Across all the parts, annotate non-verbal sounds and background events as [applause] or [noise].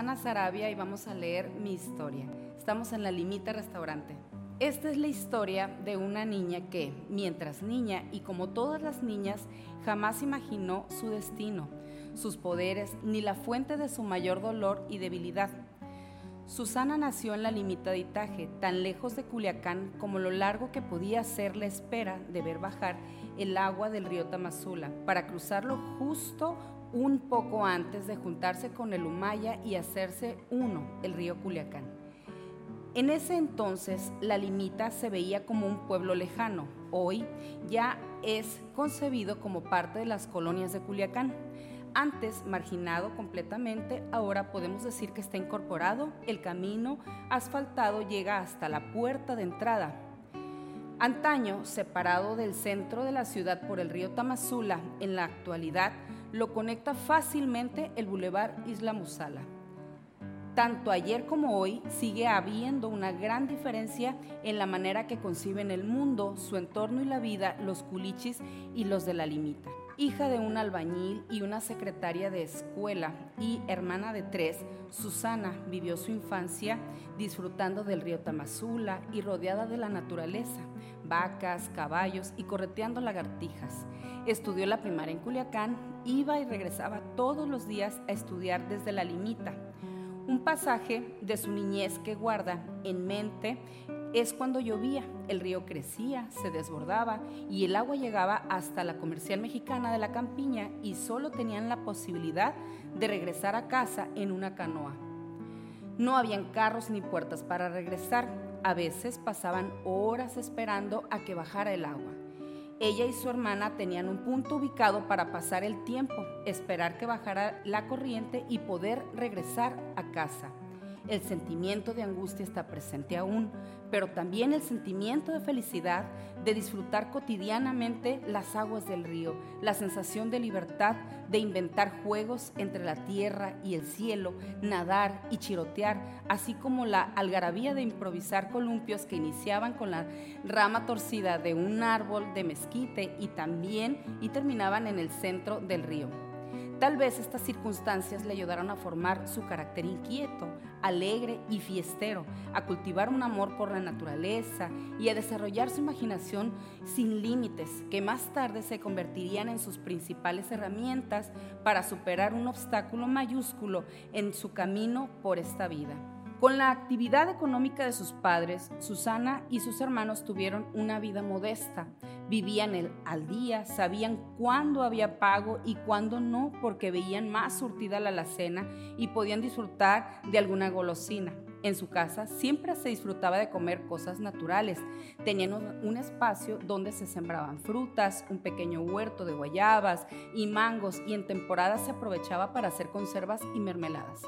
Susana Sarabia y vamos a leer mi historia. Estamos en la Limita Restaurante. Esta es la historia de una niña que, mientras niña y como todas las niñas, jamás imaginó su destino, sus poderes ni la fuente de su mayor dolor y debilidad. Susana nació en la limita de Itaje, tan lejos de Culiacán como lo largo que podía ser la espera de ver bajar el agua del río Tamazula, para cruzarlo justo un poco antes de juntarse con el Humaya y hacerse uno, el río Culiacán. En ese entonces, la limita se veía como un pueblo lejano. Hoy ya es concebido como parte de las colonias de Culiacán. Antes marginado completamente, ahora podemos decir que está incorporado. El camino asfaltado llega hasta la puerta de entrada. Antaño, separado del centro de la ciudad por el río Tamazula, en la actualidad lo conecta fácilmente el Boulevard Isla Musala. Tanto ayer como hoy sigue habiendo una gran diferencia en la manera que conciben el mundo, su entorno y la vida los culichis y los de la limita. Hija de un albañil y una secretaria de escuela y hermana de tres, Susana vivió su infancia disfrutando del río Tamazula y rodeada de la naturaleza, vacas, caballos y correteando lagartijas. Estudió la primaria en Culiacán, iba y regresaba todos los días a estudiar desde la limita. Un pasaje de su niñez que guarda en mente es cuando llovía, el río crecía, se desbordaba y el agua llegaba hasta la comercial mexicana de la campiña y solo tenían la posibilidad de regresar a casa en una canoa. No habían carros ni puertas para regresar, a veces pasaban horas esperando a que bajara el agua. Ella y su hermana tenían un punto ubicado para pasar el tiempo, esperar que bajara la corriente y poder regresar a casa. El sentimiento de angustia está presente aún, pero también el sentimiento de felicidad de disfrutar cotidianamente las aguas del río, la sensación de libertad de inventar juegos entre la tierra y el cielo, nadar y chirotear, así como la algarabía de improvisar columpios que iniciaban con la rama torcida de un árbol de mezquite y también y terminaban en el centro del río. Tal vez estas circunstancias le ayudaron a formar su carácter inquieto, alegre y fiestero, a cultivar un amor por la naturaleza y a desarrollar su imaginación sin límites, que más tarde se convertirían en sus principales herramientas para superar un obstáculo mayúsculo en su camino por esta vida. Con la actividad económica de sus padres, Susana y sus hermanos tuvieron una vida modesta. Vivían el, al día, sabían cuándo había pago y cuándo no, porque veían más surtida la alacena y podían disfrutar de alguna golosina. En su casa siempre se disfrutaba de comer cosas naturales. Tenían un espacio donde se sembraban frutas, un pequeño huerto de guayabas y mangos y en temporada se aprovechaba para hacer conservas y mermeladas.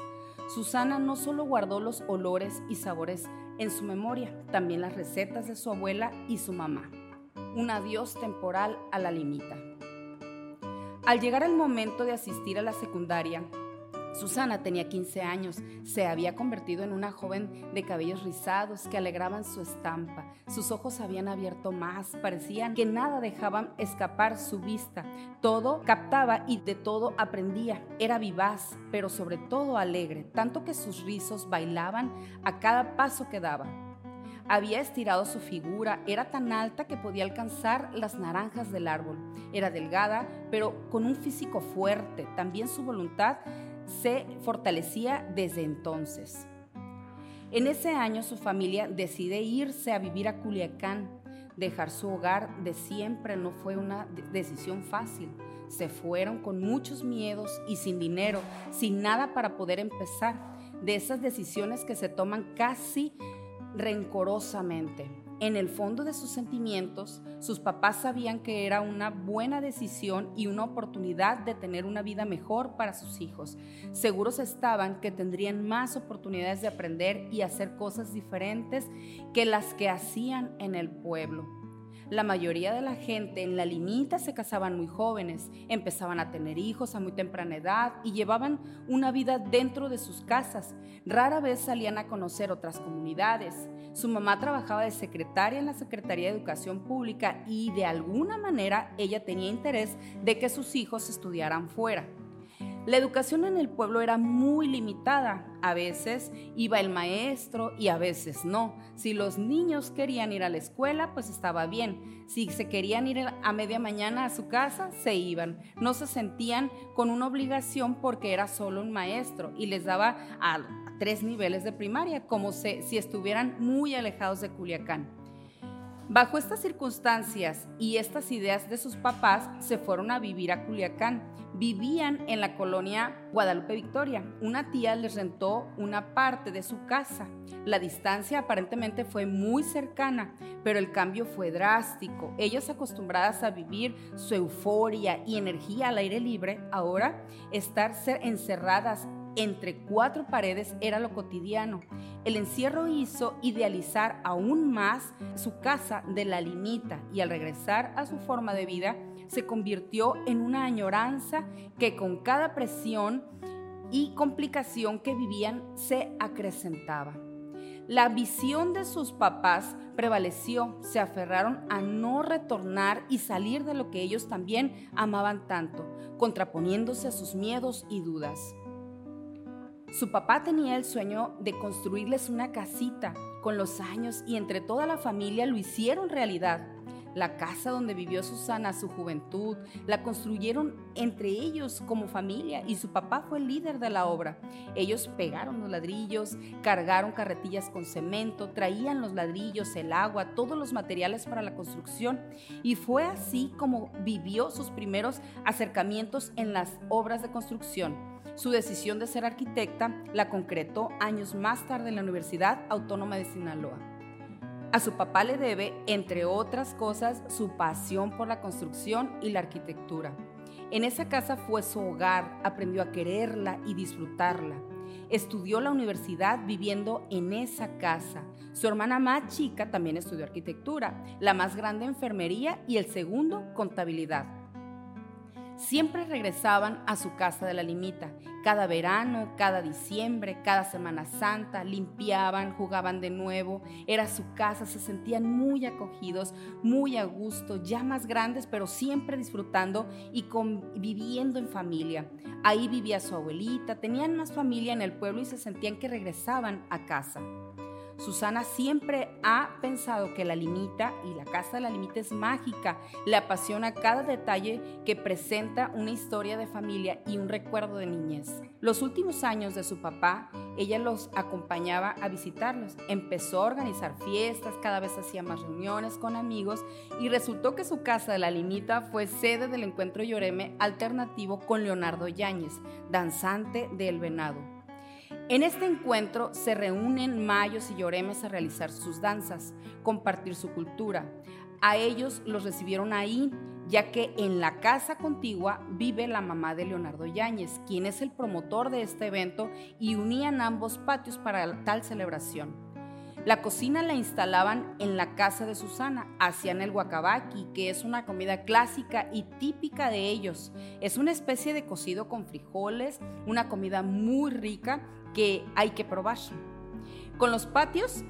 Susana no solo guardó los olores y sabores en su memoria, también las recetas de su abuela y su mamá. Un adiós temporal a la limita. Al llegar el momento de asistir a la secundaria, Susana tenía 15 años, se había convertido en una joven de cabellos rizados que alegraban su estampa. Sus ojos habían abierto más, parecían que nada dejaban escapar su vista. Todo captaba y de todo aprendía. Era vivaz, pero sobre todo alegre, tanto que sus rizos bailaban a cada paso que daba. Había estirado su figura, era tan alta que podía alcanzar las naranjas del árbol. Era delgada, pero con un físico fuerte. También su voluntad se fortalecía desde entonces. En ese año su familia decide irse a vivir a Culiacán. Dejar su hogar de siempre no fue una decisión fácil. Se fueron con muchos miedos y sin dinero, sin nada para poder empezar. De esas decisiones que se toman casi rencorosamente. En el fondo de sus sentimientos, sus papás sabían que era una buena decisión y una oportunidad de tener una vida mejor para sus hijos. Seguros estaban que tendrían más oportunidades de aprender y hacer cosas diferentes que las que hacían en el pueblo. La mayoría de la gente en la limita se casaban muy jóvenes, empezaban a tener hijos a muy temprana edad y llevaban una vida dentro de sus casas. Rara vez salían a conocer otras comunidades. Su mamá trabajaba de secretaria en la Secretaría de Educación Pública y de alguna manera ella tenía interés de que sus hijos estudiaran fuera. La educación en el pueblo era muy limitada. A veces iba el maestro y a veces no. Si los niños querían ir a la escuela, pues estaba bien. Si se querían ir a media mañana a su casa, se iban. No se sentían con una obligación porque era solo un maestro y les daba a tres niveles de primaria, como si estuvieran muy alejados de Culiacán. Bajo estas circunstancias y estas ideas de sus papás, se fueron a vivir a Culiacán. Vivían en la colonia Guadalupe Victoria. Una tía les rentó una parte de su casa. La distancia aparentemente fue muy cercana, pero el cambio fue drástico. Ellas acostumbradas a vivir su euforia y energía al aire libre, ahora estar encerradas entre cuatro paredes era lo cotidiano. El encierro hizo idealizar aún más su casa de la limita y al regresar a su forma de vida se convirtió en una añoranza que con cada presión y complicación que vivían se acrecentaba. La visión de sus papás prevaleció, se aferraron a no retornar y salir de lo que ellos también amaban tanto, contraponiéndose a sus miedos y dudas. Su papá tenía el sueño de construirles una casita con los años y entre toda la familia lo hicieron realidad. La casa donde vivió Susana su juventud la construyeron entre ellos como familia y su papá fue el líder de la obra. Ellos pegaron los ladrillos, cargaron carretillas con cemento, traían los ladrillos, el agua, todos los materiales para la construcción y fue así como vivió sus primeros acercamientos en las obras de construcción su decisión de ser arquitecta la concretó años más tarde en la Universidad Autónoma de Sinaloa. A su papá le debe, entre otras cosas, su pasión por la construcción y la arquitectura. En esa casa fue su hogar, aprendió a quererla y disfrutarla. Estudió la universidad viviendo en esa casa. Su hermana más chica también estudió arquitectura, la más grande enfermería y el segundo contabilidad. Siempre regresaban a su casa de la limita. Cada verano, cada diciembre, cada Semana Santa, limpiaban, jugaban de nuevo. Era su casa, se sentían muy acogidos, muy a gusto, ya más grandes, pero siempre disfrutando y conviviendo en familia. Ahí vivía su abuelita, tenían más familia en el pueblo y se sentían que regresaban a casa. Susana siempre ha pensado que la limita y la casa de la limita es mágica. Le apasiona cada detalle que presenta una historia de familia y un recuerdo de niñez. Los últimos años de su papá, ella los acompañaba a visitarlos. Empezó a organizar fiestas, cada vez hacía más reuniones con amigos y resultó que su casa de la limita fue sede del encuentro Lloreme alternativo con Leonardo Yáñez, danzante del venado. En este encuentro se reúnen mayos y lloremes a realizar sus danzas, compartir su cultura. A ellos los recibieron ahí, ya que en la casa contigua vive la mamá de Leonardo Yáñez, quien es el promotor de este evento y unían ambos patios para tal celebración. La cocina la instalaban en la casa de Susana, hacían el guacabaqui, que es una comida clásica y típica de ellos. Es una especie de cocido con frijoles, una comida muy rica que hay que probar. Con los patios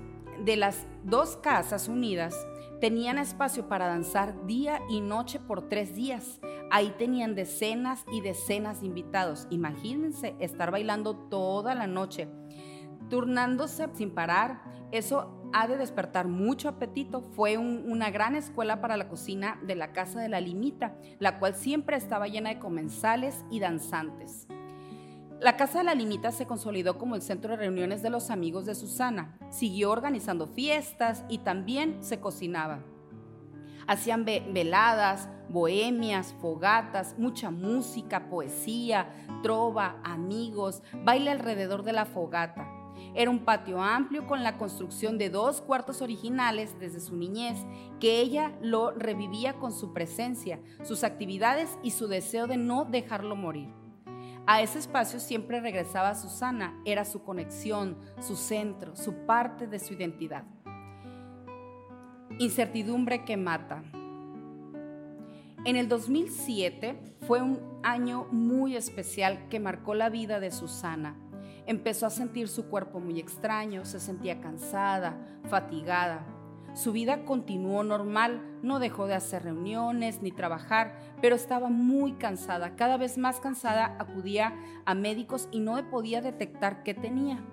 de las dos casas unidas, tenían espacio para danzar día y noche por tres días. Ahí tenían decenas y decenas de invitados. Imagínense estar bailando toda la noche, turnándose sin parar. Eso ha de despertar mucho apetito. Fue una gran escuela para la cocina de la Casa de la Limita, la cual siempre estaba llena de comensales y danzantes. La Casa de la Limita se consolidó como el centro de reuniones de los amigos de Susana. Siguió organizando fiestas y también se cocinaba. Hacían veladas, bohemias, fogatas, mucha música, poesía, trova, amigos, baile alrededor de la fogata. Era un patio amplio con la construcción de dos cuartos originales desde su niñez, que ella lo revivía con su presencia, sus actividades y su deseo de no dejarlo morir. A ese espacio siempre regresaba Susana, era su conexión, su centro, su parte de su identidad. Incertidumbre que mata. En el 2007 fue un año muy especial que marcó la vida de Susana. Empezó a sentir su cuerpo muy extraño, se sentía cansada, fatigada. Su vida continuó normal, no dejó de hacer reuniones ni trabajar, pero estaba muy cansada. Cada vez más cansada acudía a médicos y no podía detectar qué tenía.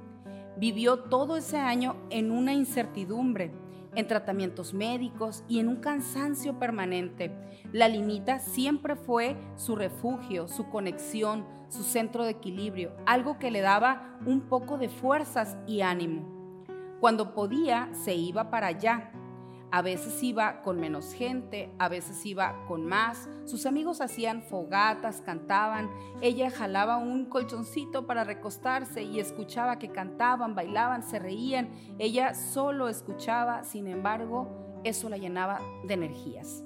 Vivió todo ese año en una incertidumbre, en tratamientos médicos y en un cansancio permanente. La limita siempre fue su refugio, su conexión, su centro de equilibrio, algo que le daba un poco de fuerzas y ánimo. Cuando podía, se iba para allá. A veces iba con menos gente, a veces iba con más. Sus amigos hacían fogatas, cantaban. Ella jalaba un colchoncito para recostarse y escuchaba que cantaban, bailaban, se reían. Ella solo escuchaba, sin embargo, eso la llenaba de energías.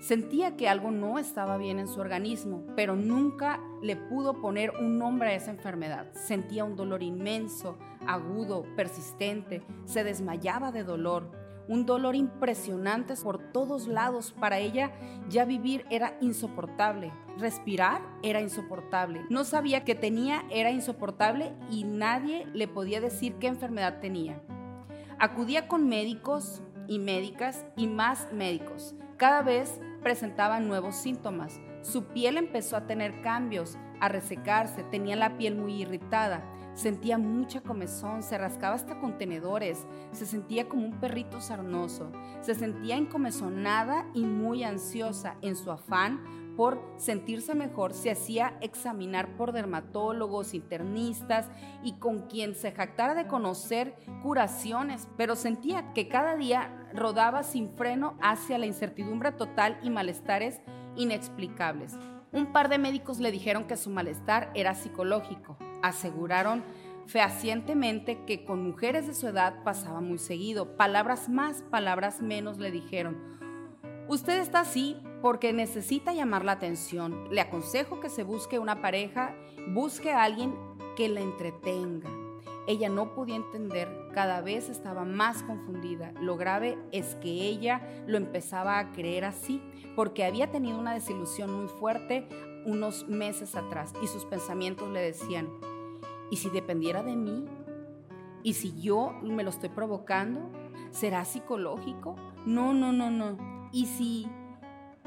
Sentía que algo no estaba bien en su organismo, pero nunca le pudo poner un nombre a esa enfermedad. Sentía un dolor inmenso, agudo, persistente, se desmayaba de dolor, un dolor impresionante por todos lados. Para ella ya vivir era insoportable, respirar era insoportable. No sabía que tenía, era insoportable y nadie le podía decir qué enfermedad tenía. Acudía con médicos y médicas y más médicos. Cada vez presentaba nuevos síntomas. Su piel empezó a tener cambios, a resecarse, tenía la piel muy irritada, sentía mucha comezón, se rascaba hasta contenedores, se sentía como un perrito sarnoso, se sentía encomezonada y muy ansiosa en su afán por sentirse mejor, se hacía examinar por dermatólogos, internistas y con quien se jactara de conocer curaciones, pero sentía que cada día rodaba sin freno hacia la incertidumbre total y malestares inexplicables. Un par de médicos le dijeron que su malestar era psicológico. Aseguraron fehacientemente que con mujeres de su edad pasaba muy seguido. Palabras más, palabras menos le dijeron. Usted está así porque necesita llamar la atención. Le aconsejo que se busque una pareja, busque a alguien que la entretenga. Ella no podía entender, cada vez estaba más confundida. Lo grave es que ella lo empezaba a creer así, porque había tenido una desilusión muy fuerte unos meses atrás y sus pensamientos le decían, ¿y si dependiera de mí? ¿Y si yo me lo estoy provocando? ¿Será psicológico? No, no, no, no. ¿Y si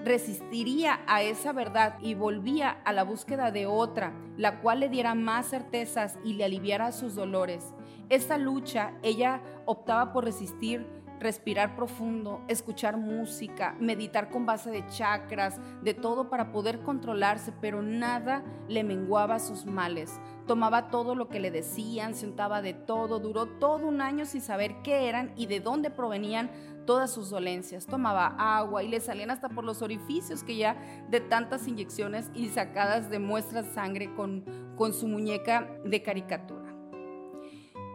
resistiría a esa verdad y volvía a la búsqueda de otra, la cual le diera más certezas y le aliviara sus dolores. Esta lucha, ella optaba por resistir, respirar profundo, escuchar música, meditar con base de chakras, de todo para poder controlarse, pero nada le menguaba sus males. Tomaba todo lo que le decían, se untaba de todo, duró todo un año sin saber qué eran y de dónde provenían todas sus dolencias. Tomaba agua y le salían hasta por los orificios que ya de tantas inyecciones y sacadas de muestras de sangre con, con su muñeca de caricatura.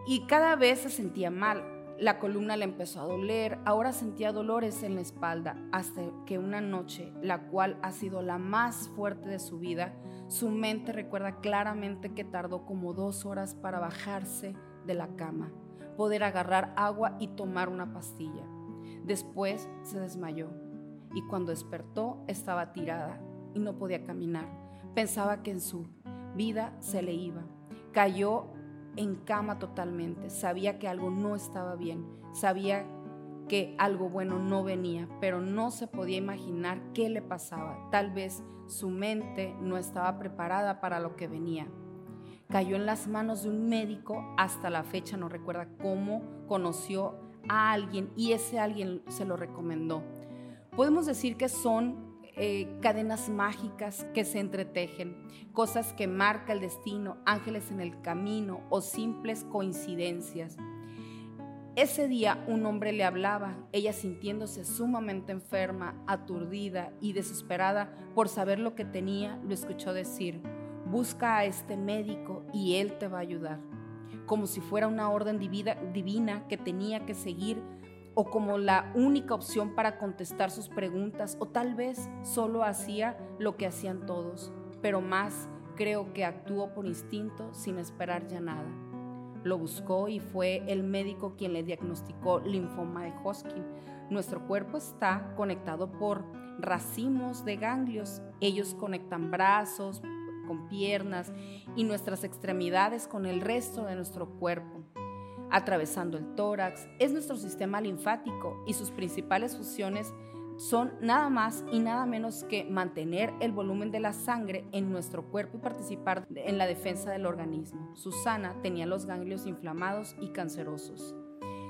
Y cada vez se sentía mal. La columna le empezó a doler, ahora sentía dolores en la espalda, hasta que una noche, la cual ha sido la más fuerte de su vida, su mente recuerda claramente que tardó como dos horas para bajarse de la cama, poder agarrar agua y tomar una pastilla. Después se desmayó y cuando despertó estaba tirada y no podía caminar. Pensaba que en su vida se le iba. Cayó en cama totalmente. Sabía que algo no estaba bien. Sabía que algo bueno no venía, pero no se podía imaginar qué le pasaba. Tal vez su mente no estaba preparada para lo que venía. Cayó en las manos de un médico, hasta la fecha no recuerda cómo conoció a alguien y ese alguien se lo recomendó. Podemos decir que son eh, cadenas mágicas que se entretejen, cosas que marca el destino, ángeles en el camino o simples coincidencias. Ese día un hombre le hablaba, ella sintiéndose sumamente enferma, aturdida y desesperada por saber lo que tenía, lo escuchó decir, busca a este médico y él te va a ayudar como si fuera una orden divina que tenía que seguir o como la única opción para contestar sus preguntas o tal vez solo hacía lo que hacían todos, pero más creo que actuó por instinto sin esperar ya nada. Lo buscó y fue el médico quien le diagnosticó linfoma de Hodgkin. Nuestro cuerpo está conectado por racimos de ganglios. Ellos conectan brazos, con piernas y nuestras extremidades con el resto de nuestro cuerpo. atravesando el tórax, es nuestro sistema linfático y sus principales funciones son nada más y nada menos que mantener el volumen de la sangre en nuestro cuerpo y participar en la defensa del organismo. Susana tenía los ganglios inflamados y cancerosos.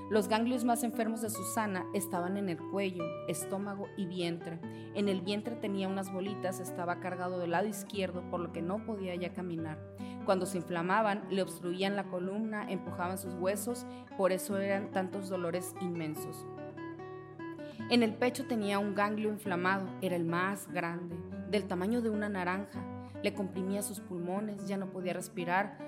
Los ganglios más enfermos de Susana estaban en el cuello, estómago y vientre. En el vientre tenía unas bolitas, estaba cargado del lado izquierdo, por lo que no podía ya caminar. Cuando se inflamaban, le obstruían la columna, empujaban sus huesos, por eso eran tantos dolores inmensos. En el pecho tenía un ganglio inflamado, era el más grande, del tamaño de una naranja. Le comprimía sus pulmones, ya no podía respirar.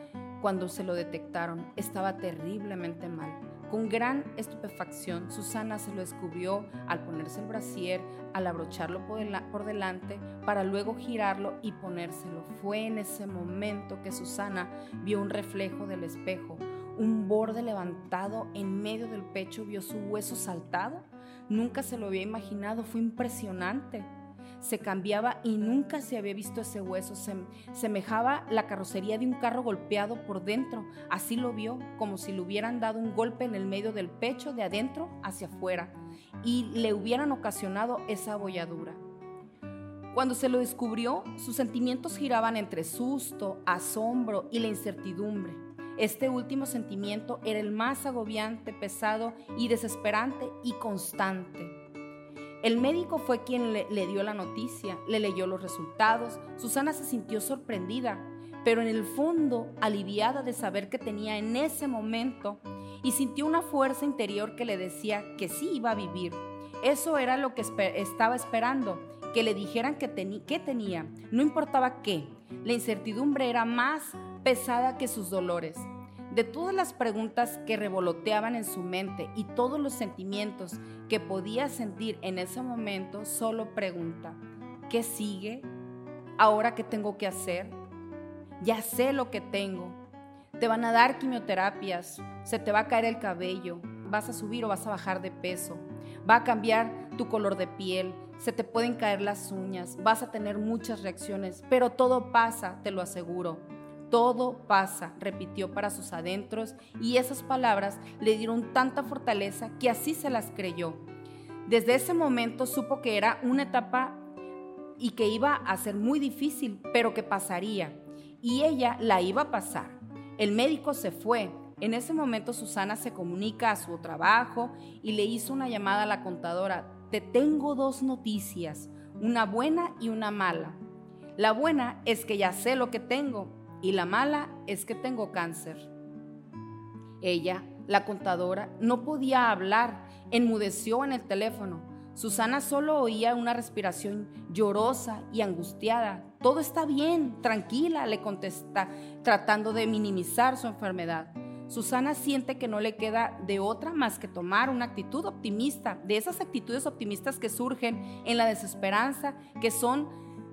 Cuando se lo detectaron, estaba terriblemente mal. Con gran estupefacción, Susana se lo descubrió al ponerse el brasier, al abrocharlo por, delante, para luego girarlo y ponérselo. Fue en ese momento que Susana vio un reflejo del espejo, un borde levantado en medio del pecho, vio su hueso saltado. Nunca se lo había imaginado, fue impresionante se cambiaba y nunca se había visto ese hueso. Se, semejaba la carrocería de un carro golpeado por dentro. Así lo vio, como si le hubieran dado un golpe en el medio del pecho, de adentro hacia afuera, y le hubieran ocasionado esa abolladura. Cuando se lo descubrió, sus sentimientos giraban entre susto, asombro y la incertidumbre. Este último sentimiento era el más agobiante, pesado y desesperante y constante. El médico fue quien le, dio la noticia, le leyó los resultados. Susana se sintió sorprendida, pero en el fondo aliviada de saber que tenía en ese momento y sintió una fuerza interior que le decía que sí iba a vivir. Eso era lo que estaba esperando, que le dijeran que, que tenía, no importaba qué. La incertidumbre era más pesada que sus dolores. De todas las preguntas que revoloteaban en su mente y todos los sentimientos que podía sentir en ese momento, solo pregunta, ¿qué sigue? ¿Ahora qué tengo que hacer? Ya sé lo que tengo. Te van a dar quimioterapias, se te va a caer el cabello, vas a subir o vas a bajar de peso, va a cambiar tu color de piel, se te pueden caer las uñas, vas a tener muchas reacciones, pero todo pasa, te lo aseguro. Todo pasa, repitió para sus adentros, y esas palabras le dieron tanta fortaleza que así se las creyó. Desde ese momento supo que era una etapa y que iba a ser muy difícil, pero que pasaría, y ella la iba a pasar. El médico se fue. En ese momento Susana se comunica a su trabajo y le hizo una llamada a la contadora. Te tengo dos noticias, una buena y una mala. La buena es que ya sé lo que tengo y la mala es que tengo cáncer. Ella, la contadora, no podía hablar, enmudeció en el teléfono. Susana solo oía una respiración llorosa y angustiada. Todo está bien, tranquila, le contesta, tratando de minimizar su enfermedad. Susana siente que no le queda de otra más que tomar una actitud optimista, de esas actitudes optimistas que surgen en la desesperanza, que son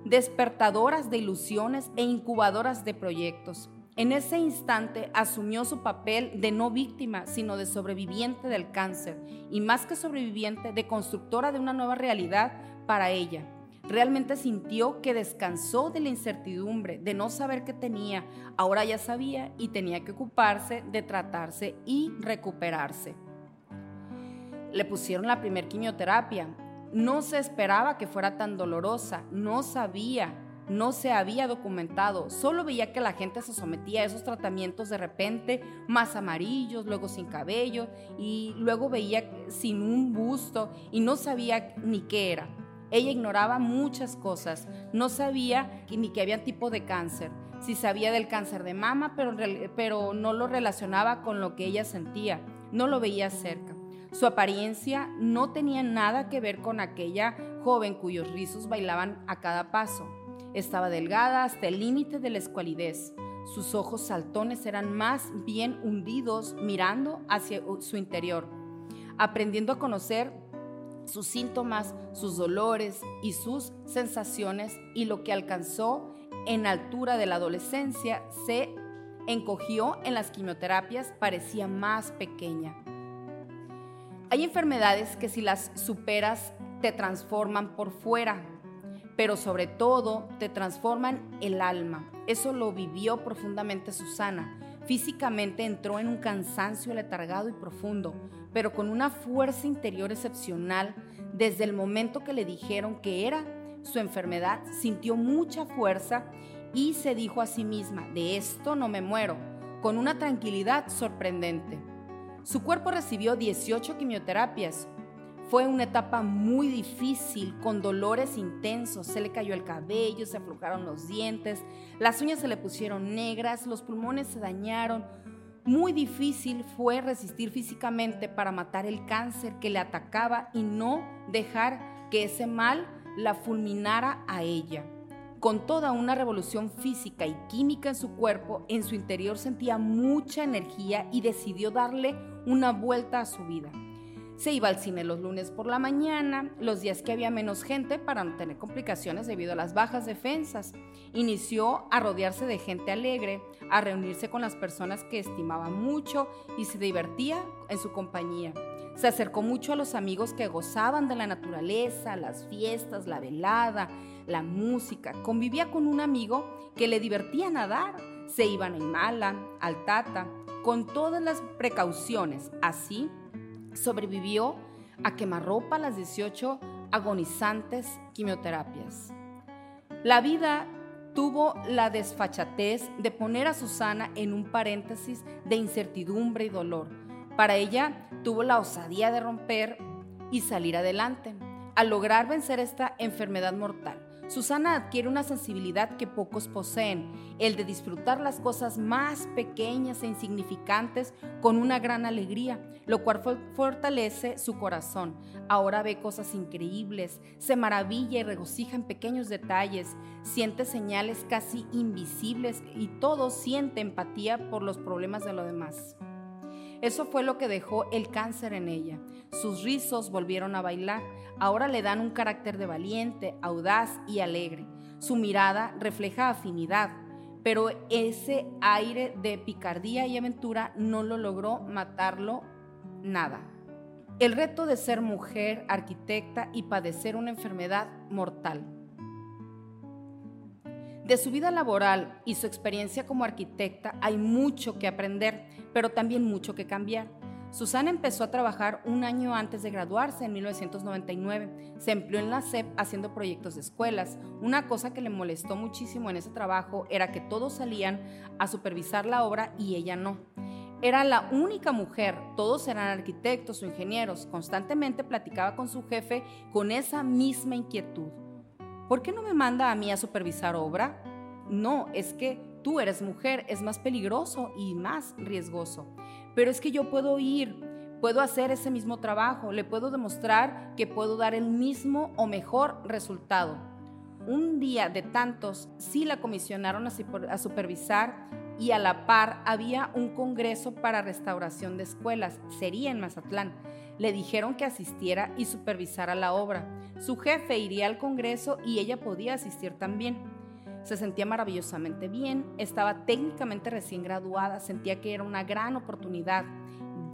despertadoras de ilusiones e incubadoras de proyectos. En ese instante asumió su papel de no víctima, sino de sobreviviente del cáncer, y más que sobreviviente, de constructora de una nueva realidad para ella. Realmente sintió que descansó de la incertidumbre, de no saber qué tenía. Ahora ya sabía y tenía que ocuparse de tratarse y recuperarse. Le pusieron la primer quimioterapia no se esperaba que fuera tan dolorosa, no sabía, no se había documentado, solo veía que la gente se sometía a esos tratamientos de repente, más amarillos, luego sin cabello, y luego veía sin un busto y no sabía ni qué era. Ella ignoraba muchas cosas, no sabía ni que había tipo de cáncer, sí sabía del cáncer de mama, pero, pero no lo relacionaba con lo que ella sentía, no lo veía cerca. Su apariencia no tenía nada que ver con aquella joven cuyos rizos bailaban a cada paso. Estaba delgada hasta el límite de la escualidez. Sus ojos saltones eran más bien hundidos mirando hacia su interior, aprendiendo a conocer sus síntomas, sus dolores y sus sensaciones y lo que alcanzó en altura de la adolescencia se encogió en las quimioterapias parecía más pequeña. Hay enfermedades que si las superas te transforman por fuera, pero sobre todo te transforman el alma. Eso lo vivió profundamente Susana. Físicamente entró en un cansancio letargado y profundo, pero con una fuerza interior excepcional. Desde el momento que le dijeron que era su enfermedad, sintió mucha fuerza y se dijo a sí misma, de esto no me muero, con una tranquilidad sorprendente. Su cuerpo recibió 18 quimioterapias, fue una etapa muy difícil, con dolores intensos. Se le cayó el cabello, se aflojaron los dientes, las uñas se le pusieron negras, los pulmones se dañaron. Muy difícil fue resistir físicamente para matar el cáncer que le atacaba y no dejar que ese mal la fulminara a ella. Con toda una revolución física y química en su cuerpo, en su interior sentía mucha energía y decidió darle una vuelta a su vida. Se iba al cine los lunes por la mañana, los días que había menos gente para no tener complicaciones debido a las bajas defensas. Inició a rodearse de gente alegre, a reunirse con las personas que estimaba mucho y se divertía en su compañía. Se acercó mucho a los amigos que gozaban de la naturaleza, las fiestas, la velada, la música. Convivía con un amigo que le divertía nadar. Se iban a Imala, al Tata, con todas las precauciones. Así sobrevivió a quemarropa las 18 agonizantes quimioterapias. La vida tuvo la desfachatez de poner a Susana en un paréntesis de incertidumbre y dolor. Para ella tuvo la osadía de romper y salir adelante, al lograr vencer esta enfermedad mortal. Susana adquiere una sensibilidad que pocos poseen, el de disfrutar las cosas más pequeñas e insignificantes con una gran alegría, lo cual fortalece su corazón. Ahora ve cosas increíbles, se maravilla y regocija en pequeños detalles, siente señales casi invisibles y todo siente empatía por los problemas de los demás. Eso fue lo que dejó el cáncer en ella. Sus rizos volvieron a bailar. Ahora le dan un carácter de valiente, audaz y alegre. Su mirada refleja afinidad, pero ese aire de picardía y aventura no lo logró matarlo nada. El reto de ser mujer, arquitecta y padecer una enfermedad mortal. De su vida laboral y su experiencia como arquitecta hay mucho que aprender, pero también mucho que cambiar. Susana empezó a trabajar un año antes de graduarse, en 1999. Se empleó en la SEP haciendo proyectos de escuelas. Una cosa que le molestó muchísimo en ese trabajo era que todos salían a supervisar la obra y ella no. Era la única mujer, todos eran arquitectos o ingenieros. Constantemente platicaba con su jefe con esa misma inquietud. ¿por qué no me manda a mí a supervisar obra? No, es que tú eres mujer, es más peligroso y más riesgoso. Pero es que yo puedo ir, puedo hacer ese mismo trabajo, le puedo demostrar que puedo dar el mismo o mejor resultado. Un día de tantos, sí la comisionaron a supervisar y a la par había un congreso para restauración de escuelas, sería en Mazatlán. Le dijeron que asistiera y supervisara la obra. Su jefe iría al Congreso y ella podía asistir también. Se sentía maravillosamente bien, estaba técnicamente recién graduada, sentía que era una gran oportunidad.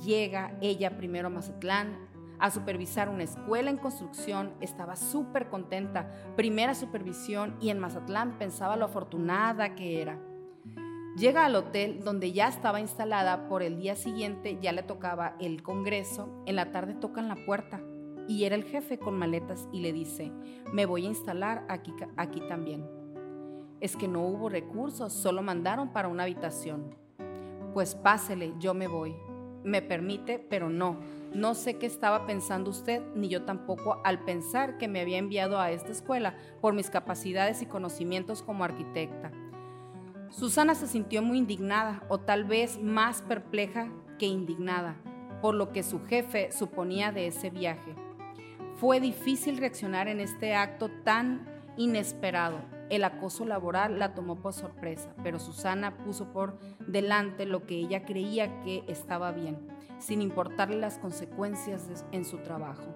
Llega ella primero a Mazatlán a supervisar una escuela en construcción, estaba súper contenta, primera supervisión y en Mazatlán pensaba lo afortunada que era. Llega al hotel donde ya estaba instalada, por el día siguiente ya le tocaba el congreso, en la tarde tocan la puerta y era el jefe con maletas y le dice, me voy a instalar aquí, aquí también. Es que no hubo recursos, solo mandaron para una habitación. Pues pásele, yo me voy. Me permite, pero no. No sé qué estaba pensando usted, ni yo tampoco, al pensar que me había enviado a esta escuela por mis capacidades y conocimientos como arquitecta. Susana se sintió muy indignada o tal vez más perpleja que indignada por lo que su jefe suponía de ese viaje. Fue difícil reaccionar en este acto tan inesperado. El acoso laboral la tomó por sorpresa, pero Susana puso por delante lo que ella creía que estaba bien, sin importarle las consecuencias en su trabajo.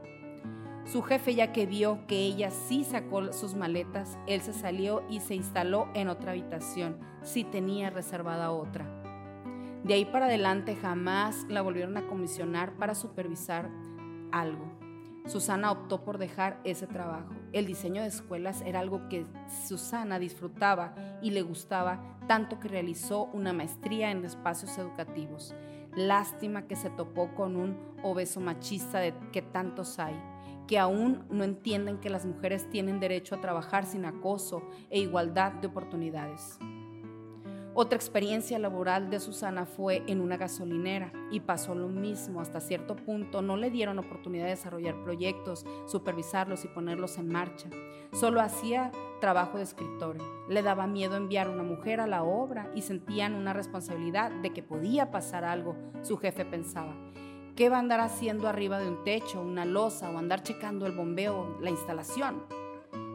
Su jefe, ya que vio que ella sí sacó sus maletas, él se salió y se instaló en otra habitación, si tenía reservada otra. De ahí para adelante jamás la volvieron a comisionar para supervisar algo. Susana optó por dejar ese trabajo. El diseño de escuelas era algo que Susana disfrutaba y le gustaba tanto que realizó una maestría en espacios educativos. Lástima que se topó con un obeso machista que tantos hay, que aún no entienden que las mujeres tienen derecho a trabajar sin acoso e igualdad de oportunidades. Otra experiencia laboral de Susana fue en una gasolinera y pasó lo mismo. Hasta cierto punto no le dieron oportunidad de desarrollar proyectos, supervisarlos y ponerlos en marcha. Solo hacía trabajo de escritor. Le daba miedo enviar a una mujer a la obra y sentían una responsabilidad de que podía pasar algo, su jefe pensaba. ¿Qué va a andar haciendo arriba de un techo, una losa o andar checando el bombeo, la instalación?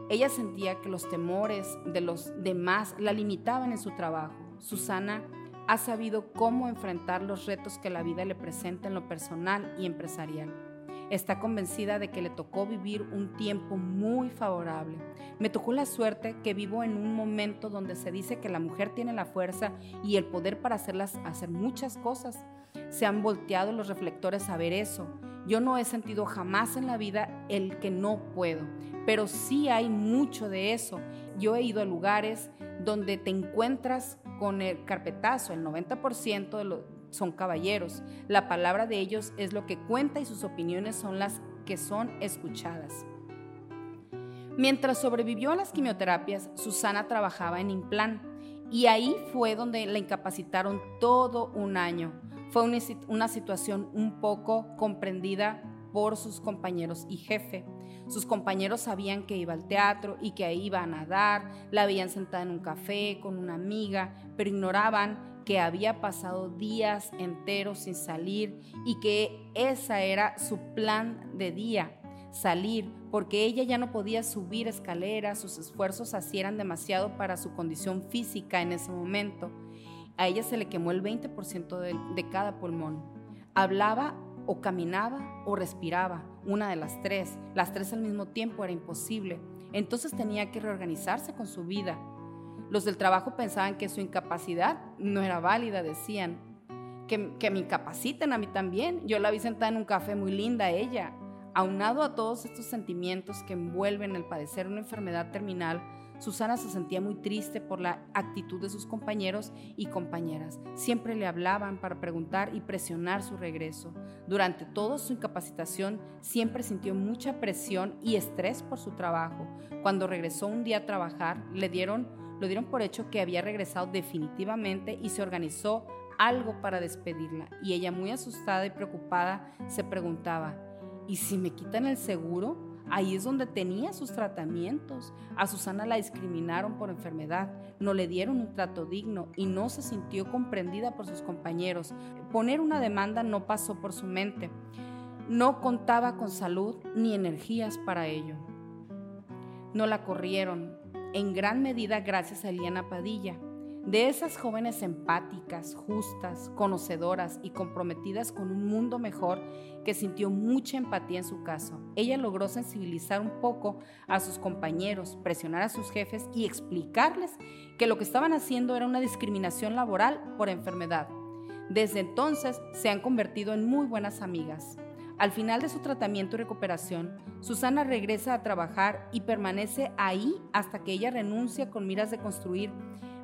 Ella sentía que los temores de los demás la limitaban en su trabajo Susana ha sabido cómo enfrentar los retos que la vida le presenta en lo personal y empresarial. Está convencida de que le tocó vivir un tiempo muy favorable. Me tocó la suerte que vivo en un momento donde se dice que la mujer tiene la fuerza y el poder para hacerlas hacer muchas cosas. Se han volteado los reflectores a ver eso. Yo no he sentido jamás en la vida el que no puedo, pero sí hay mucho de eso. Yo he ido a lugares donde te encuentras con el carpetazo, el 90% de los, son caballeros. La palabra de ellos es lo que cuenta y sus opiniones son las que son escuchadas. Mientras sobrevivió a las quimioterapias, Susana trabajaba en Implan y ahí fue donde la incapacitaron todo un año. Fue una, una situación un poco comprendida por sus compañeros y jefe. Sus compañeros sabían que iba al teatro y que iba a nadar, la veían sentada en un café con una amiga, pero ignoraban que había pasado días enteros sin salir y que esa era su plan de día, salir, porque ella ya no podía subir escaleras, sus esfuerzos eran demasiado para su condición física en ese momento. A ella se le quemó el 20% de, de cada pulmón. Hablaba o caminaba o respiraba, una de las tres. Las tres al mismo tiempo era imposible. Entonces tenía que reorganizarse con su vida. Los del trabajo pensaban que su incapacidad no era válida, decían. Que, que me incapaciten a mí también. Yo la vi sentada en un café muy linda, ella. Aunado a todos estos sentimientos que envuelven el padecer una enfermedad terminal, Susana se sentía muy triste por la actitud de sus compañeros y compañeras. Siempre le hablaban para preguntar y presionar su regreso. Durante toda su incapacitación siempre sintió mucha presión y estrés por su trabajo. Cuando regresó un día a trabajar, le dieron, lo dieron por hecho que había regresado definitivamente y se organizó algo para despedirla. Y ella muy asustada y preocupada se preguntaba, ¿y si me quitan el seguro? Ahí es donde tenía sus tratamientos. A Susana la discriminaron por enfermedad, no le dieron un trato digno y no se sintió comprendida por sus compañeros. Poner una demanda no pasó por su mente. No contaba con salud ni energías para ello. No la corrieron, en gran medida gracias a Eliana Padilla de esas jóvenes empáticas, justas, conocedoras y comprometidas con un mundo mejor que sintió mucha empatía en su caso. Ella logró sensibilizar un poco a sus compañeros, presionar a sus jefes y explicarles que lo que estaban haciendo era una discriminación laboral por enfermedad. Desde entonces se han convertido en muy buenas amigas. Al final de su tratamiento y recuperación, Susana regresa a trabajar y permanece ahí hasta que ella renuncia con miras de construir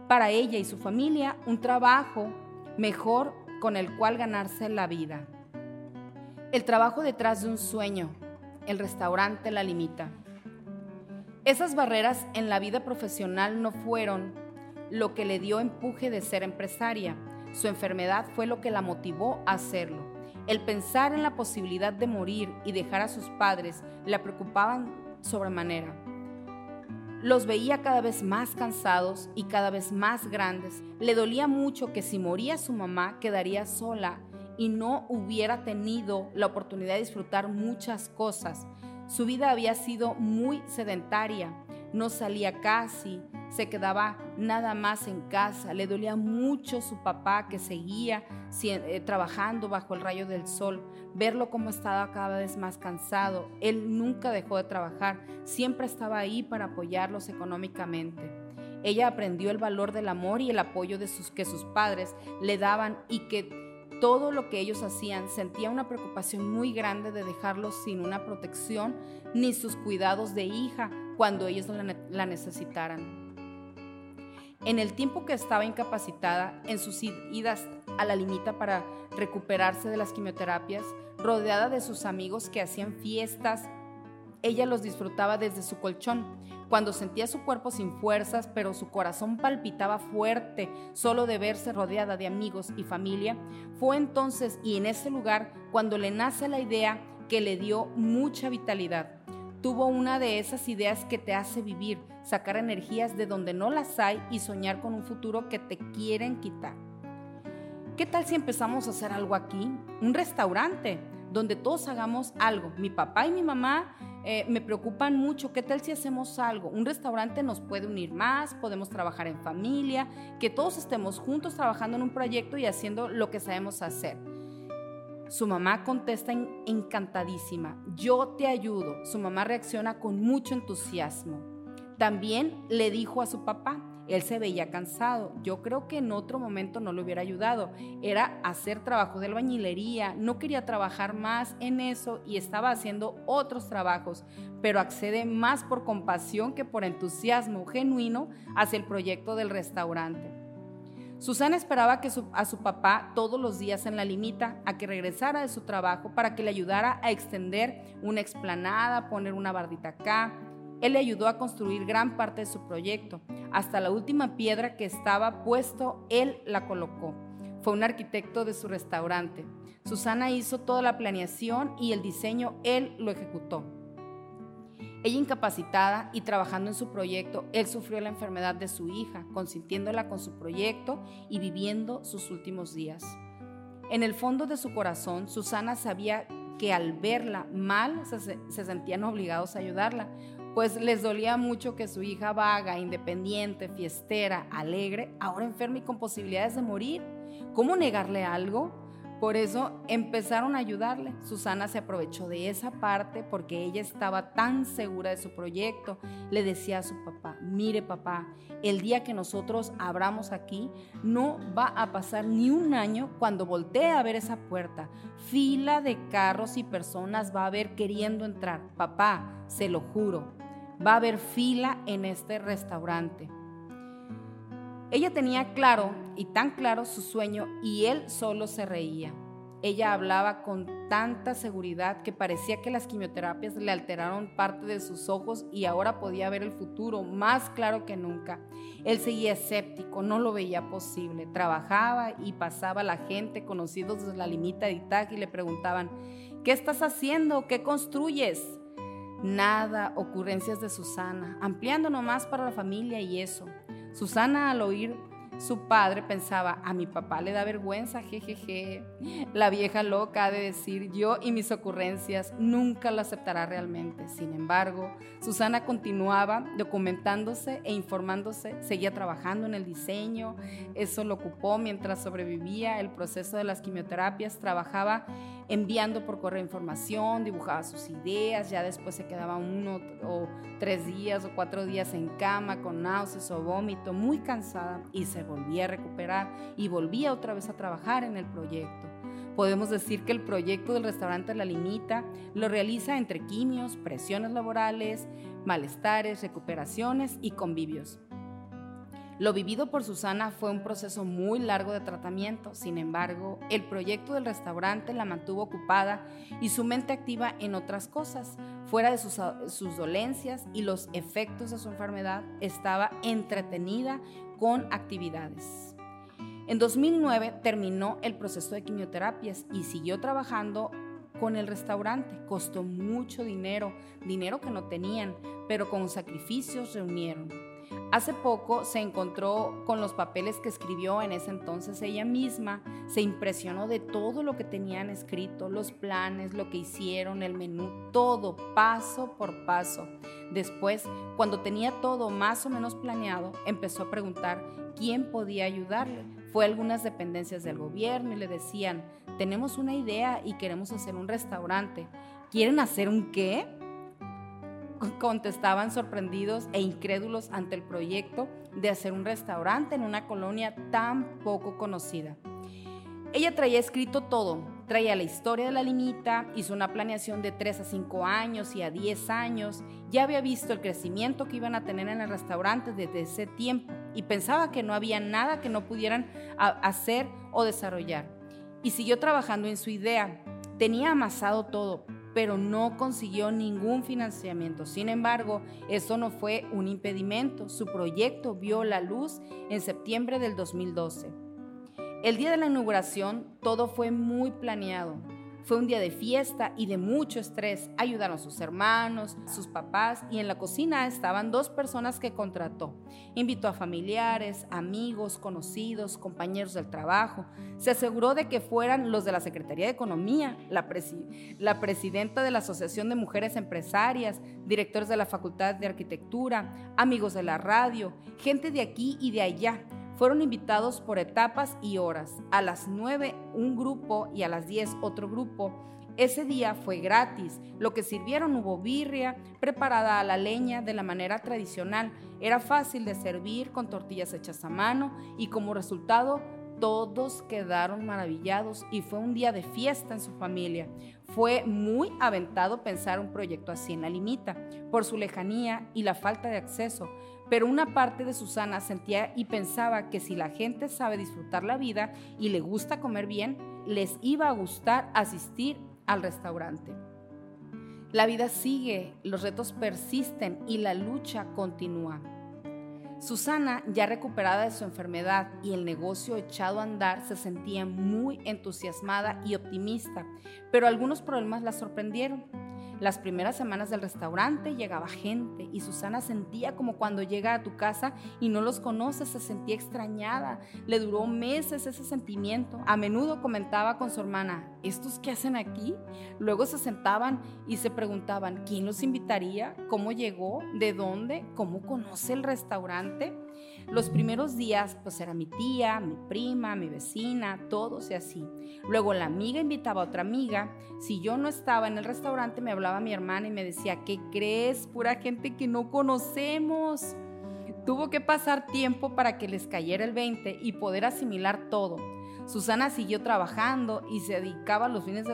para ella y su familia un trabajo mejor con el cual ganarse la vida. El trabajo detrás de un sueño, el restaurante la limita. Esas barreras en la vida profesional no fueron lo que le dio empuje de ser empresaria. Su enfermedad fue lo que la motivó a hacerlo. El pensar en la posibilidad de morir y dejar a sus padres la preocupaban sobremanera. Los veía cada vez más cansados y cada vez más grandes. Le dolía mucho que si moría su mamá quedaría sola y no hubiera tenido la oportunidad de disfrutar muchas cosas. Su vida había sido muy sedentaria, no salía casi, se quedaba nada más en casa. Le dolía mucho su papá que seguía eh, trabajando bajo el rayo del sol, verlo como estaba cada vez más cansado. Él nunca dejó de trabajar, siempre estaba ahí para apoyarlos económicamente. Ella aprendió el valor del amor y el apoyo de sus, que sus padres le daban y que todo lo que ellos hacían, sentía una preocupación muy grande de dejarlos sin una protección ni sus cuidados de hija cuando ellos la, necesitaran. En el tiempo que estaba incapacitada, en sus idas a la limita para recuperarse de las quimioterapias, rodeada de sus amigos que hacían fiestas, ella los disfrutaba desde su colchón, cuando sentía su cuerpo sin fuerzas, pero su corazón palpitaba fuerte solo de verse rodeada de amigos y familia, fue entonces y en ese lugar cuando le nace la idea que le dio mucha vitalidad tuvo una de esas ideas que te hace vivir, sacar energías de donde no las hay y soñar con un futuro que te quieren quitar. ¿Qué tal si empezamos a hacer algo aquí? Un restaurante donde todos hagamos algo. Mi papá y mi mamá eh, me preocupan mucho. ¿Qué tal si hacemos algo? Un restaurante nos puede unir más, podemos trabajar en familia, que todos estemos juntos trabajando en un proyecto y haciendo lo que sabemos hacer. Su mamá contesta encantadísima, yo te ayudo. Su mamá reacciona con mucho entusiasmo. También le dijo a su papá, él se veía cansado. Yo creo que en otro momento no le hubiera ayudado. Era hacer trabajo de albañilería, no quería trabajar más en eso y estaba haciendo otros trabajos, pero accede más por compasión que por entusiasmo genuino hacia el proyecto del restaurante. Susana esperaba que a su papá todos los días en la limita a que regresara de su trabajo para que le ayudara a extender una explanada, poner una bardita acá. Él le ayudó a construir gran parte de su proyecto. Hasta la última piedra que estaba puesto, él la colocó. Fue un arquitecto de su restaurante. Susana hizo toda la planeación y el diseño, él lo ejecutó. Ella incapacitada y trabajando en su proyecto, él sufrió la enfermedad de su hija, consintiéndola con su proyecto y viviendo sus últimos días. En el fondo de su corazón, Susana sabía que al verla mal se, sentían obligados a ayudarla, pues les dolía mucho que su hija vaga, independiente, fiestera, alegre, ahora enferma y con posibilidades de morir. ¿Cómo negarle algo? Por eso empezaron a ayudarle. Susana se aprovechó de esa parte porque ella estaba tan segura de su proyecto. Le decía a su papá, mire papá, el día que nosotros abramos aquí, no va a pasar ni un año cuando voltee a ver esa puerta. Fila de carros y personas va a haber queriendo entrar. Papá, se lo juro, va a haber fila en este restaurante. Ella tenía claro y tan claro su sueño y él solo se reía. Ella hablaba con tanta seguridad que parecía que las quimioterapias le alteraron parte de sus ojos y ahora podía ver el futuro más claro que nunca. Él seguía escéptico, no lo veía posible. Trabajaba y pasaba la gente, conocidos desde la limita de Itag, y le preguntaban, ¿qué estás haciendo? ¿Qué construyes? Nada, ocurrencias de Susana, ampliando nomás para la familia y eso. Susana al oír su padre pensaba, a mi papá le da vergüenza, jejeje. La vieja loca ha de decir, yo y mis ocurrencias nunca lo aceptará realmente. Sin embargo, Susana continuaba documentándose e informándose, seguía trabajando en el diseño, eso lo ocupó mientras sobrevivía el proceso de las quimioterapias, trabajaba enviando por correo información, dibujaba sus ideas, ya después se quedaba uno o tres días o cuatro días en cama con náuseas o vómito, muy cansada y se volvía a recuperar y volvía otra vez a trabajar en el proyecto. Podemos decir que el proyecto del restaurante La Limita lo realiza entre quimios, presiones laborales, malestares, recuperaciones y convivios. Lo vivido por Susana fue un proceso muy largo de tratamiento, sin embargo, el proyecto del restaurante la mantuvo ocupada y su mente activa en otras cosas. Fuera de sus, sus dolencias y los efectos de su enfermedad, estaba entretenida con actividades. En 2009 terminó el proceso de quimioterapias y siguió trabajando con el restaurante. Costó mucho dinero, dinero que no tenían, pero con sacrificios reunieron. Hace poco se encontró con los papeles que escribió en ese entonces ella misma, se impresionó de todo lo que tenían escrito, los planes, lo que hicieron, el menú, todo paso por paso. Después, cuando tenía todo más o menos planeado, empezó a preguntar quién podía ayudarle. Fue a algunas dependencias del gobierno y le decían, tenemos una idea y queremos hacer un restaurante. ¿Quieren hacer un qué? Contestaban sorprendidos e incrédulos ante el proyecto de hacer un restaurante en una colonia tan poco conocida. Ella traía escrito todo, traía la historia de la limita, hizo una planeación de 3 a 5 años y a 10 años, ya había visto el crecimiento que iban a tener en el restaurante desde ese tiempo y pensaba que no había nada que no pudieran hacer o desarrollar. Y siguió trabajando en su idea. Tenía amasado todo, pero no consiguió ningún financiamiento. Sin embargo, eso no fue un impedimento. Su proyecto vio la luz en septiembre del 2012. El día de la inauguración todo fue muy planeado. Fue un día de fiesta y de mucho estrés. Ayudaron sus hermanos, sus papás y en la cocina estaban dos personas que contrató. Invitó a familiares, amigos, conocidos, compañeros del trabajo. Se aseguró de que fueran los de la Secretaría de Economía, la, la presidenta de la Asociación de Mujeres Empresarias, directores de la Facultad de Arquitectura, amigos de la radio, gente de aquí y de allá fueron invitados por etapas y horas. A las 9 un grupo y a las 10 otro grupo. Ese día fue gratis. Lo que sirvieron hubo birria preparada a la leña de la manera tradicional. Era fácil de servir con tortillas hechas a mano y como resultado todos quedaron maravillados y fue un día de fiesta en su familia. Fue muy aventado pensar un proyecto así en la limita, por su lejanía y la falta de acceso, pero una parte de Susana sentía y pensaba que si la gente sabe disfrutar la vida y le gusta comer bien, les iba a gustar asistir al restaurante. La vida sigue, los retos persisten y la lucha continúa. Susana, ya recuperada de su enfermedad y el negocio echado a andar, se sentía muy entusiasmada y optimista, pero algunos problemas la sorprendieron. Las primeras semanas del restaurante llegaba gente y Susana sentía como cuando llega a tu casa y no los conoces, se sentía extrañada. Le duró meses ese sentimiento. A menudo comentaba con su hermana, ¿estos qué hacen aquí? Luego se sentaban y se preguntaban, ¿quién los invitaría? ¿Cómo llegó? ¿De dónde? ¿Cómo conoce el restaurante? Los primeros días, pues era mi tía, mi prima, mi vecina, todos y así. Luego la amiga invitaba a otra amiga. Si yo no estaba en el restaurante, me hablaba mi hermana y me decía, ¿qué crees? Pura gente que no conocemos. Tuvo que pasar tiempo para que les cayera el 20 y poder asimilar todo. Susana siguió trabajando y se dedicaba los fines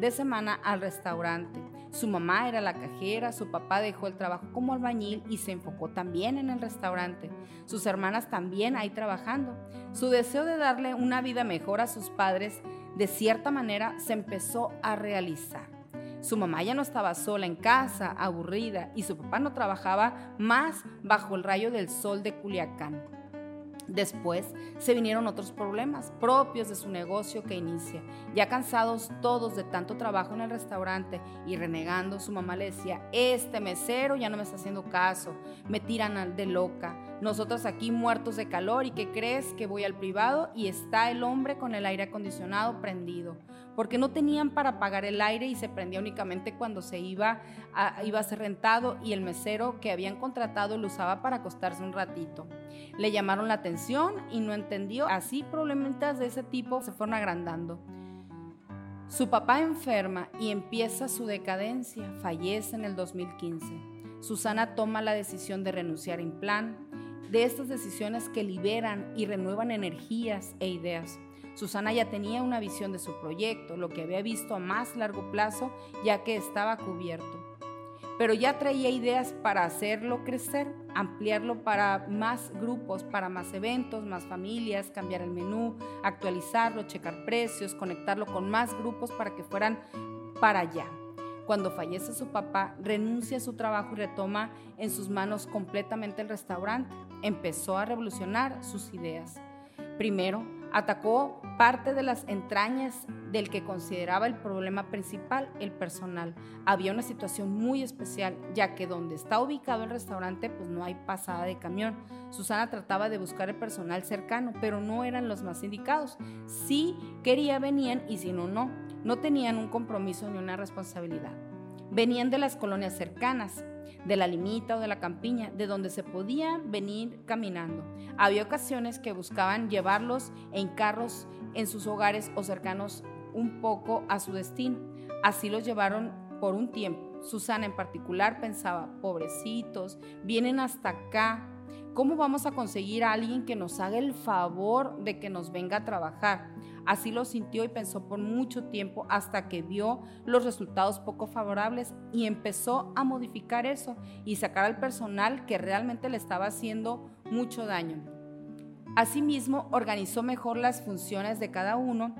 de semana al restaurante. Su mamá era la cajera, su papá dejó el trabajo como albañil y se enfocó también en el restaurante. Sus hermanas también ahí trabajando. Su deseo de darle una vida mejor a sus padres, de cierta manera, se empezó a realizar. Su mamá ya no estaba sola en casa, aburrida, y su papá no trabajaba más bajo el rayo del sol de Culiacán. Después se vinieron otros problemas propios de su negocio que inicia. Ya cansados todos de tanto trabajo en el restaurante y renegando, su mamá le decía, este mesero ya no me está haciendo caso, me tiran de loca. Nosotros aquí muertos de calor y ¿qué crees que voy al privado y está el hombre con el aire acondicionado prendido? Porque no tenían para pagar el aire y se prendía únicamente cuando se iba a, iba a ser rentado y el mesero que habían contratado lo usaba para acostarse un ratito. Le llamaron la atención y no entendió. Así problemas de ese tipo se fueron agrandando. Su papá enferma y empieza su decadencia. Fallece en el 2015. Susana toma la decisión de renunciar en plan, de estas decisiones que liberan y renuevan energías e ideas. Susana ya tenía una visión de su proyecto, lo que había visto a más largo plazo, ya que estaba cubierto pero ya traía ideas para hacerlo crecer, ampliarlo para más grupos, para más eventos, más familias, cambiar el menú, actualizarlo, checar precios, conectarlo con más grupos para que fueran para allá. Cuando fallece su papá, renuncia a su trabajo y retoma en sus manos completamente el restaurante. Empezó a revolucionar sus ideas. Primero, atacó parte de las entrañas del que consideraba el problema principal, el personal. Había una situación muy especial, ya que donde está ubicado el restaurante, pues no hay pasada de camión. Susana trataba de buscar el personal cercano, pero no eran los más indicados. Si quería, venían y si no, no. No tenían un compromiso ni una responsabilidad. Venían de las colonias cercanas, de la limita o de la campiña, de donde se podía venir caminando. Había ocasiones que buscaban llevarlos en carros en sus hogares o cercanos un poco a su destino. Así los llevaron por un tiempo. Susana en particular pensaba, pobrecitos, vienen hasta acá. ¿Cómo vamos a conseguir a alguien que nos haga el favor de que nos venga a trabajar? Así lo sintió y pensó por mucho tiempo hasta que vio los resultados poco favorables y empezó a modificar eso y sacar al personal que realmente le estaba haciendo mucho daño. Asimismo, organizó mejor las funciones de cada uno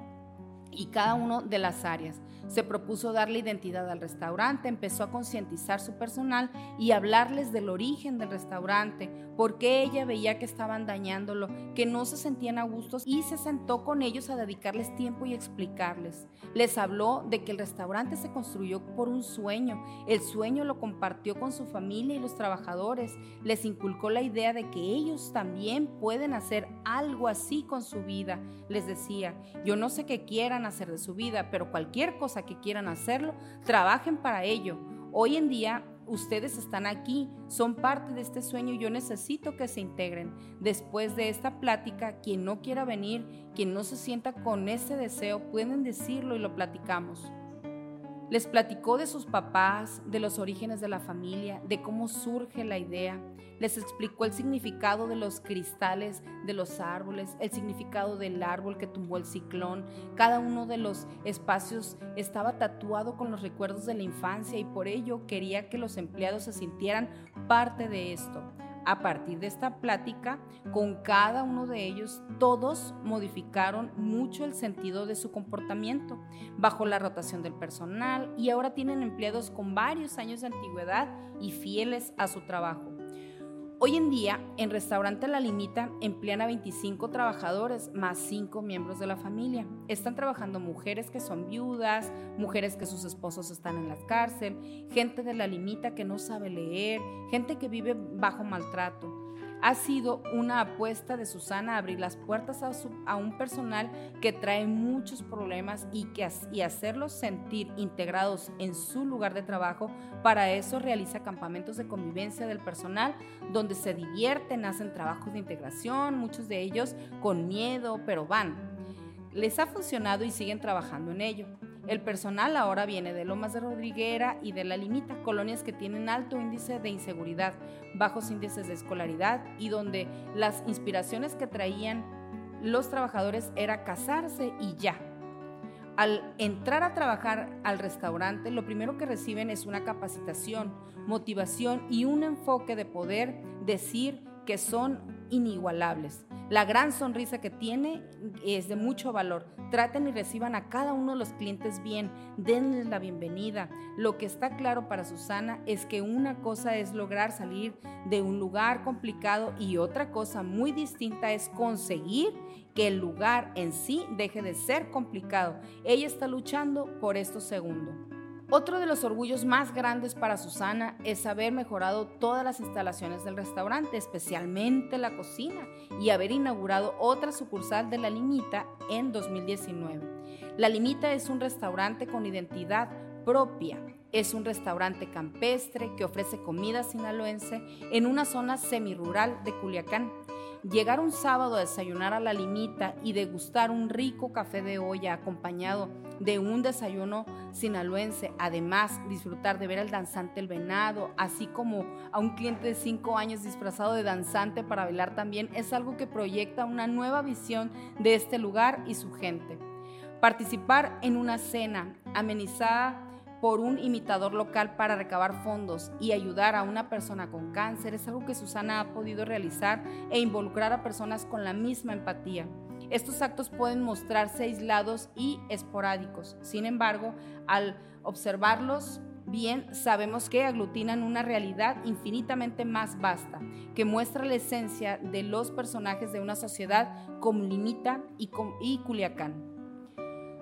y cada uno de las áreas. Se propuso darle identidad al restaurante, empezó a concientizar su personal y hablarles del origen del restaurante, por qué ella veía que estaban dañándolo, que no se sentían a gustos y se sentó con ellos a dedicarles tiempo y explicarles. Les habló de que el restaurante se construyó por un sueño, el sueño lo compartió con su familia y los trabajadores, les inculcó la idea de que ellos también pueden hacer algo así con su vida. Les decía, yo no sé qué quieran hacer de su vida, pero cualquier cosa que quieran hacerlo, trabajen para ello. Hoy en día ustedes están aquí, son parte de este sueño y yo necesito que se integren. Después de esta plática, quien no quiera venir, quien no se sienta con ese deseo, pueden decirlo y lo platicamos. Les platicó de sus papás, de los orígenes de la familia, de cómo surge la idea. Les explicó el significado de los cristales de los árboles, el significado del árbol que tumbó el ciclón. Cada uno de los espacios estaba tatuado con los recuerdos de la infancia y por ello quería que los empleados se sintieran parte de esto. A partir de esta plática, con cada uno de ellos, todos modificaron mucho el sentido de su comportamiento bajo la rotación del personal y ahora tienen empleados con varios años de antigüedad y fieles a su trabajo. Hoy en día, en Restaurante La Limita emplean a 25 trabajadores más 5 miembros de la familia. Están trabajando mujeres que son viudas, mujeres que sus esposos están en la cárcel, gente de La Limita que no sabe leer, gente que vive bajo maltrato. Ha sido una apuesta de Susana abrir las puertas a, un personal que trae muchos problemas y, que, y hacerlos sentir integrados en su lugar de trabajo. Para eso realiza campamentos de convivencia del personal donde se divierten, hacen trabajos de integración, muchos de ellos con miedo, pero van. Les ha funcionado y siguen trabajando en ello. El personal ahora viene de Lomas de Rodriguera y de La Limita, colonias que tienen alto índice de inseguridad, bajos índices de escolaridad y donde las inspiraciones que traían los trabajadores era casarse y ya. Al entrar a trabajar al restaurante, lo primero que reciben es una capacitación, motivación y un enfoque de poder decir que son inigualables. La gran sonrisa que tiene es de mucho valor. Traten y reciban a cada uno de los clientes bien, denles la bienvenida. Lo que está claro para Susana es que una cosa es lograr salir de un lugar complicado y otra cosa muy distinta es conseguir que el lugar en sí deje de ser complicado. Ella está luchando por esto segundo. Otro de los orgullos más grandes para Susana es haber mejorado todas las instalaciones del restaurante, especialmente la cocina, y haber inaugurado otra sucursal de La Limita en 2019. La Limita es un restaurante con identidad propia. Es un restaurante campestre que ofrece comida sinaloense en una zona semirural de Culiacán. Llegar un sábado a desayunar a la limita y degustar un rico café de olla acompañado de un desayuno sinaloense, además disfrutar de ver al danzante El Venado, así como a un cliente de cinco años disfrazado de danzante para bailar también, es algo que proyecta una nueva visión de este lugar y su gente. Participar en una cena amenizada por un imitador local para recabar fondos y ayudar a una persona con cáncer es algo que Susana ha podido realizar e involucrar a personas con la misma empatía. Estos actos pueden mostrarse aislados y esporádicos. Sin embargo, al observarlos bien, sabemos que aglutinan una realidad infinitamente más vasta, que muestra la esencia de los personajes de una sociedad como Limita y, y Culiacán.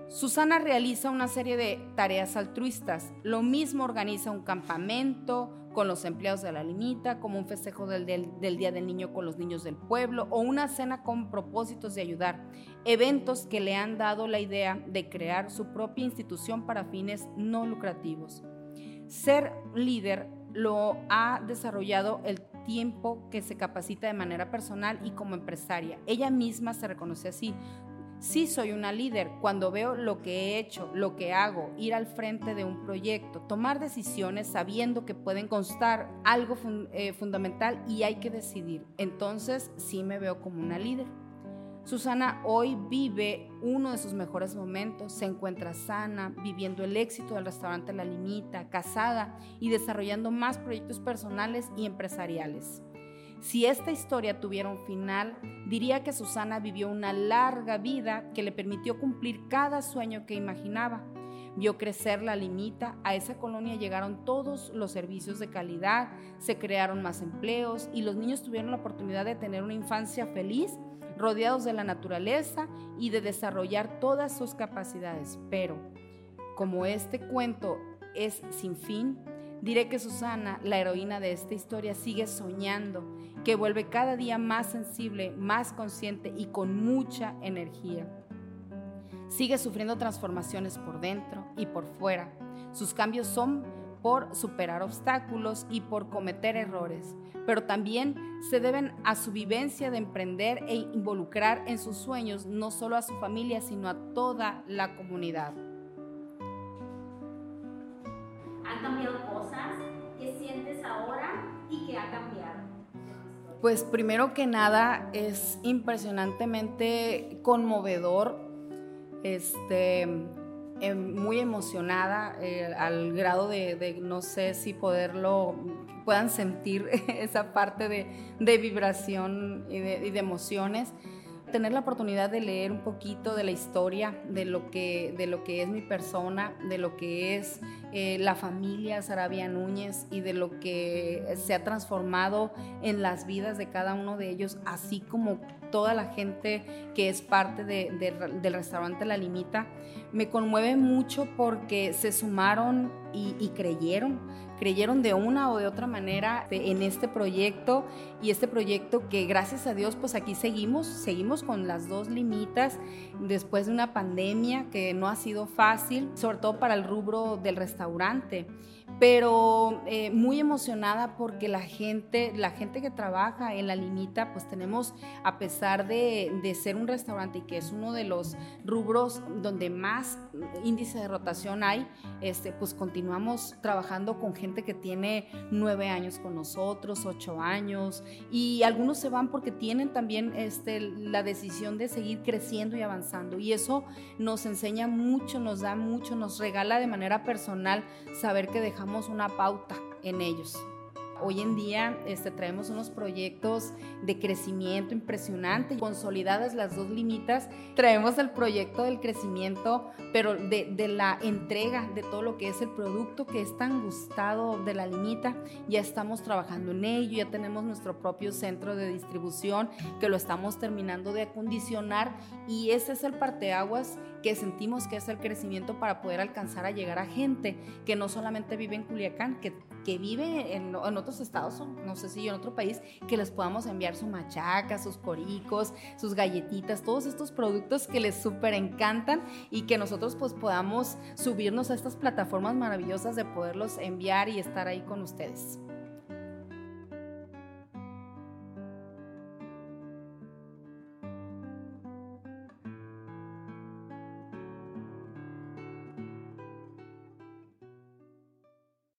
Susana realiza una serie de tareas altruistas. Lo mismo organiza un campamento con los empleados de la limita, como un festejo del, Día del Niño con los niños del pueblo o una cena con propósitos de ayudar. Eventos que le han dado la idea de crear su propia institución para fines no lucrativos. Ser líder lo ha desarrollado el tiempo que se capacita de manera personal y como empresaria. Ella misma se reconoce así. Sí soy una líder cuando veo lo que he hecho, lo que hago, ir al frente de un proyecto, tomar decisiones sabiendo que pueden constar algo eh, fundamental y hay que decidir. Entonces sí me veo como una líder. Susana hoy vive uno de sus mejores momentos, se encuentra sana, viviendo el éxito del restaurante La Limita, casada y desarrollando más proyectos personales y empresariales. Si esta historia tuviera un final, diría que Susana vivió una larga vida que le permitió cumplir cada sueño que imaginaba. Vio crecer la limita, a esa colonia llegaron todos los servicios de calidad, se crearon más empleos y los niños tuvieron la oportunidad de tener una infancia feliz rodeados de la naturaleza y de desarrollar todas sus capacidades. Pero como este cuento es sin fin, diré que Susana, la heroína de esta historia, sigue soñando, que vuelve cada día más sensible, más consciente y con mucha energía. Sigue sufriendo transformaciones por dentro y por fuera. Sus cambios son por superar obstáculos y por cometer errores, pero también se deben a su vivencia de emprender e involucrar en sus sueños no solo a su familia, sino a toda la comunidad. ¿Han cambiado cosas? ¿Qué sientes ahora y qué ha cambiado? Pues primero que nada es impresionantemente conmovedor este eh, muy emocionada eh, al grado de, no sé si poderlo, puedan sentir [laughs] esa parte de, vibración y de, emociones tener la oportunidad de leer un poquito de la historia, de lo que, de lo que es mi persona, de lo que es eh, la familia Sarabia Núñez y de lo que se ha transformado en las vidas de cada uno de ellos, así como toda la gente que es parte del restaurante La Limita, me conmueve mucho porque se sumaron y creyeron creyeron de una o de otra manera en este proyecto. Y este proyecto que gracias a Dios pues aquí seguimos, seguimos con las dos limitas. Después de una pandemia que no ha sido fácil, sobre todo para el rubro del restaurante pero eh, muy emocionada porque la gente, la gente que trabaja en la limita, pues tenemos, a pesar de, de, ser un restaurante y que es uno de los rubros donde más índice de rotación hay, este, pues continuamos trabajando con gente que tiene nueve años con nosotros, ocho años, y algunos se van porque tienen también este, la decisión de seguir creciendo y avanzando. Y eso nos enseña mucho, nos da mucho, nos regala de manera personal saber que dejamos una pauta en ellos. Hoy en día este, traemos unos proyectos de crecimiento impresionante, consolidadas las dos limitas. Traemos el proyecto del crecimiento, pero de, de, la entrega de todo lo que es el producto que es tan gustado de la limita. Ya estamos trabajando en ello, ya tenemos nuestro propio centro de distribución que lo estamos terminando de acondicionar y ese es el parteaguas que sentimos que es el crecimiento para poder alcanzar a llegar a gente que no solamente vive en Culiacán, que, que vive en, en otros estados, no sé si en otro país, que les podamos enviar su machaca, sus coricos, sus galletitas, todos estos productos que les súper encantan y que nosotros pues podamos subirnos a estas plataformas maravillosas de poderlos enviar y estar ahí con ustedes.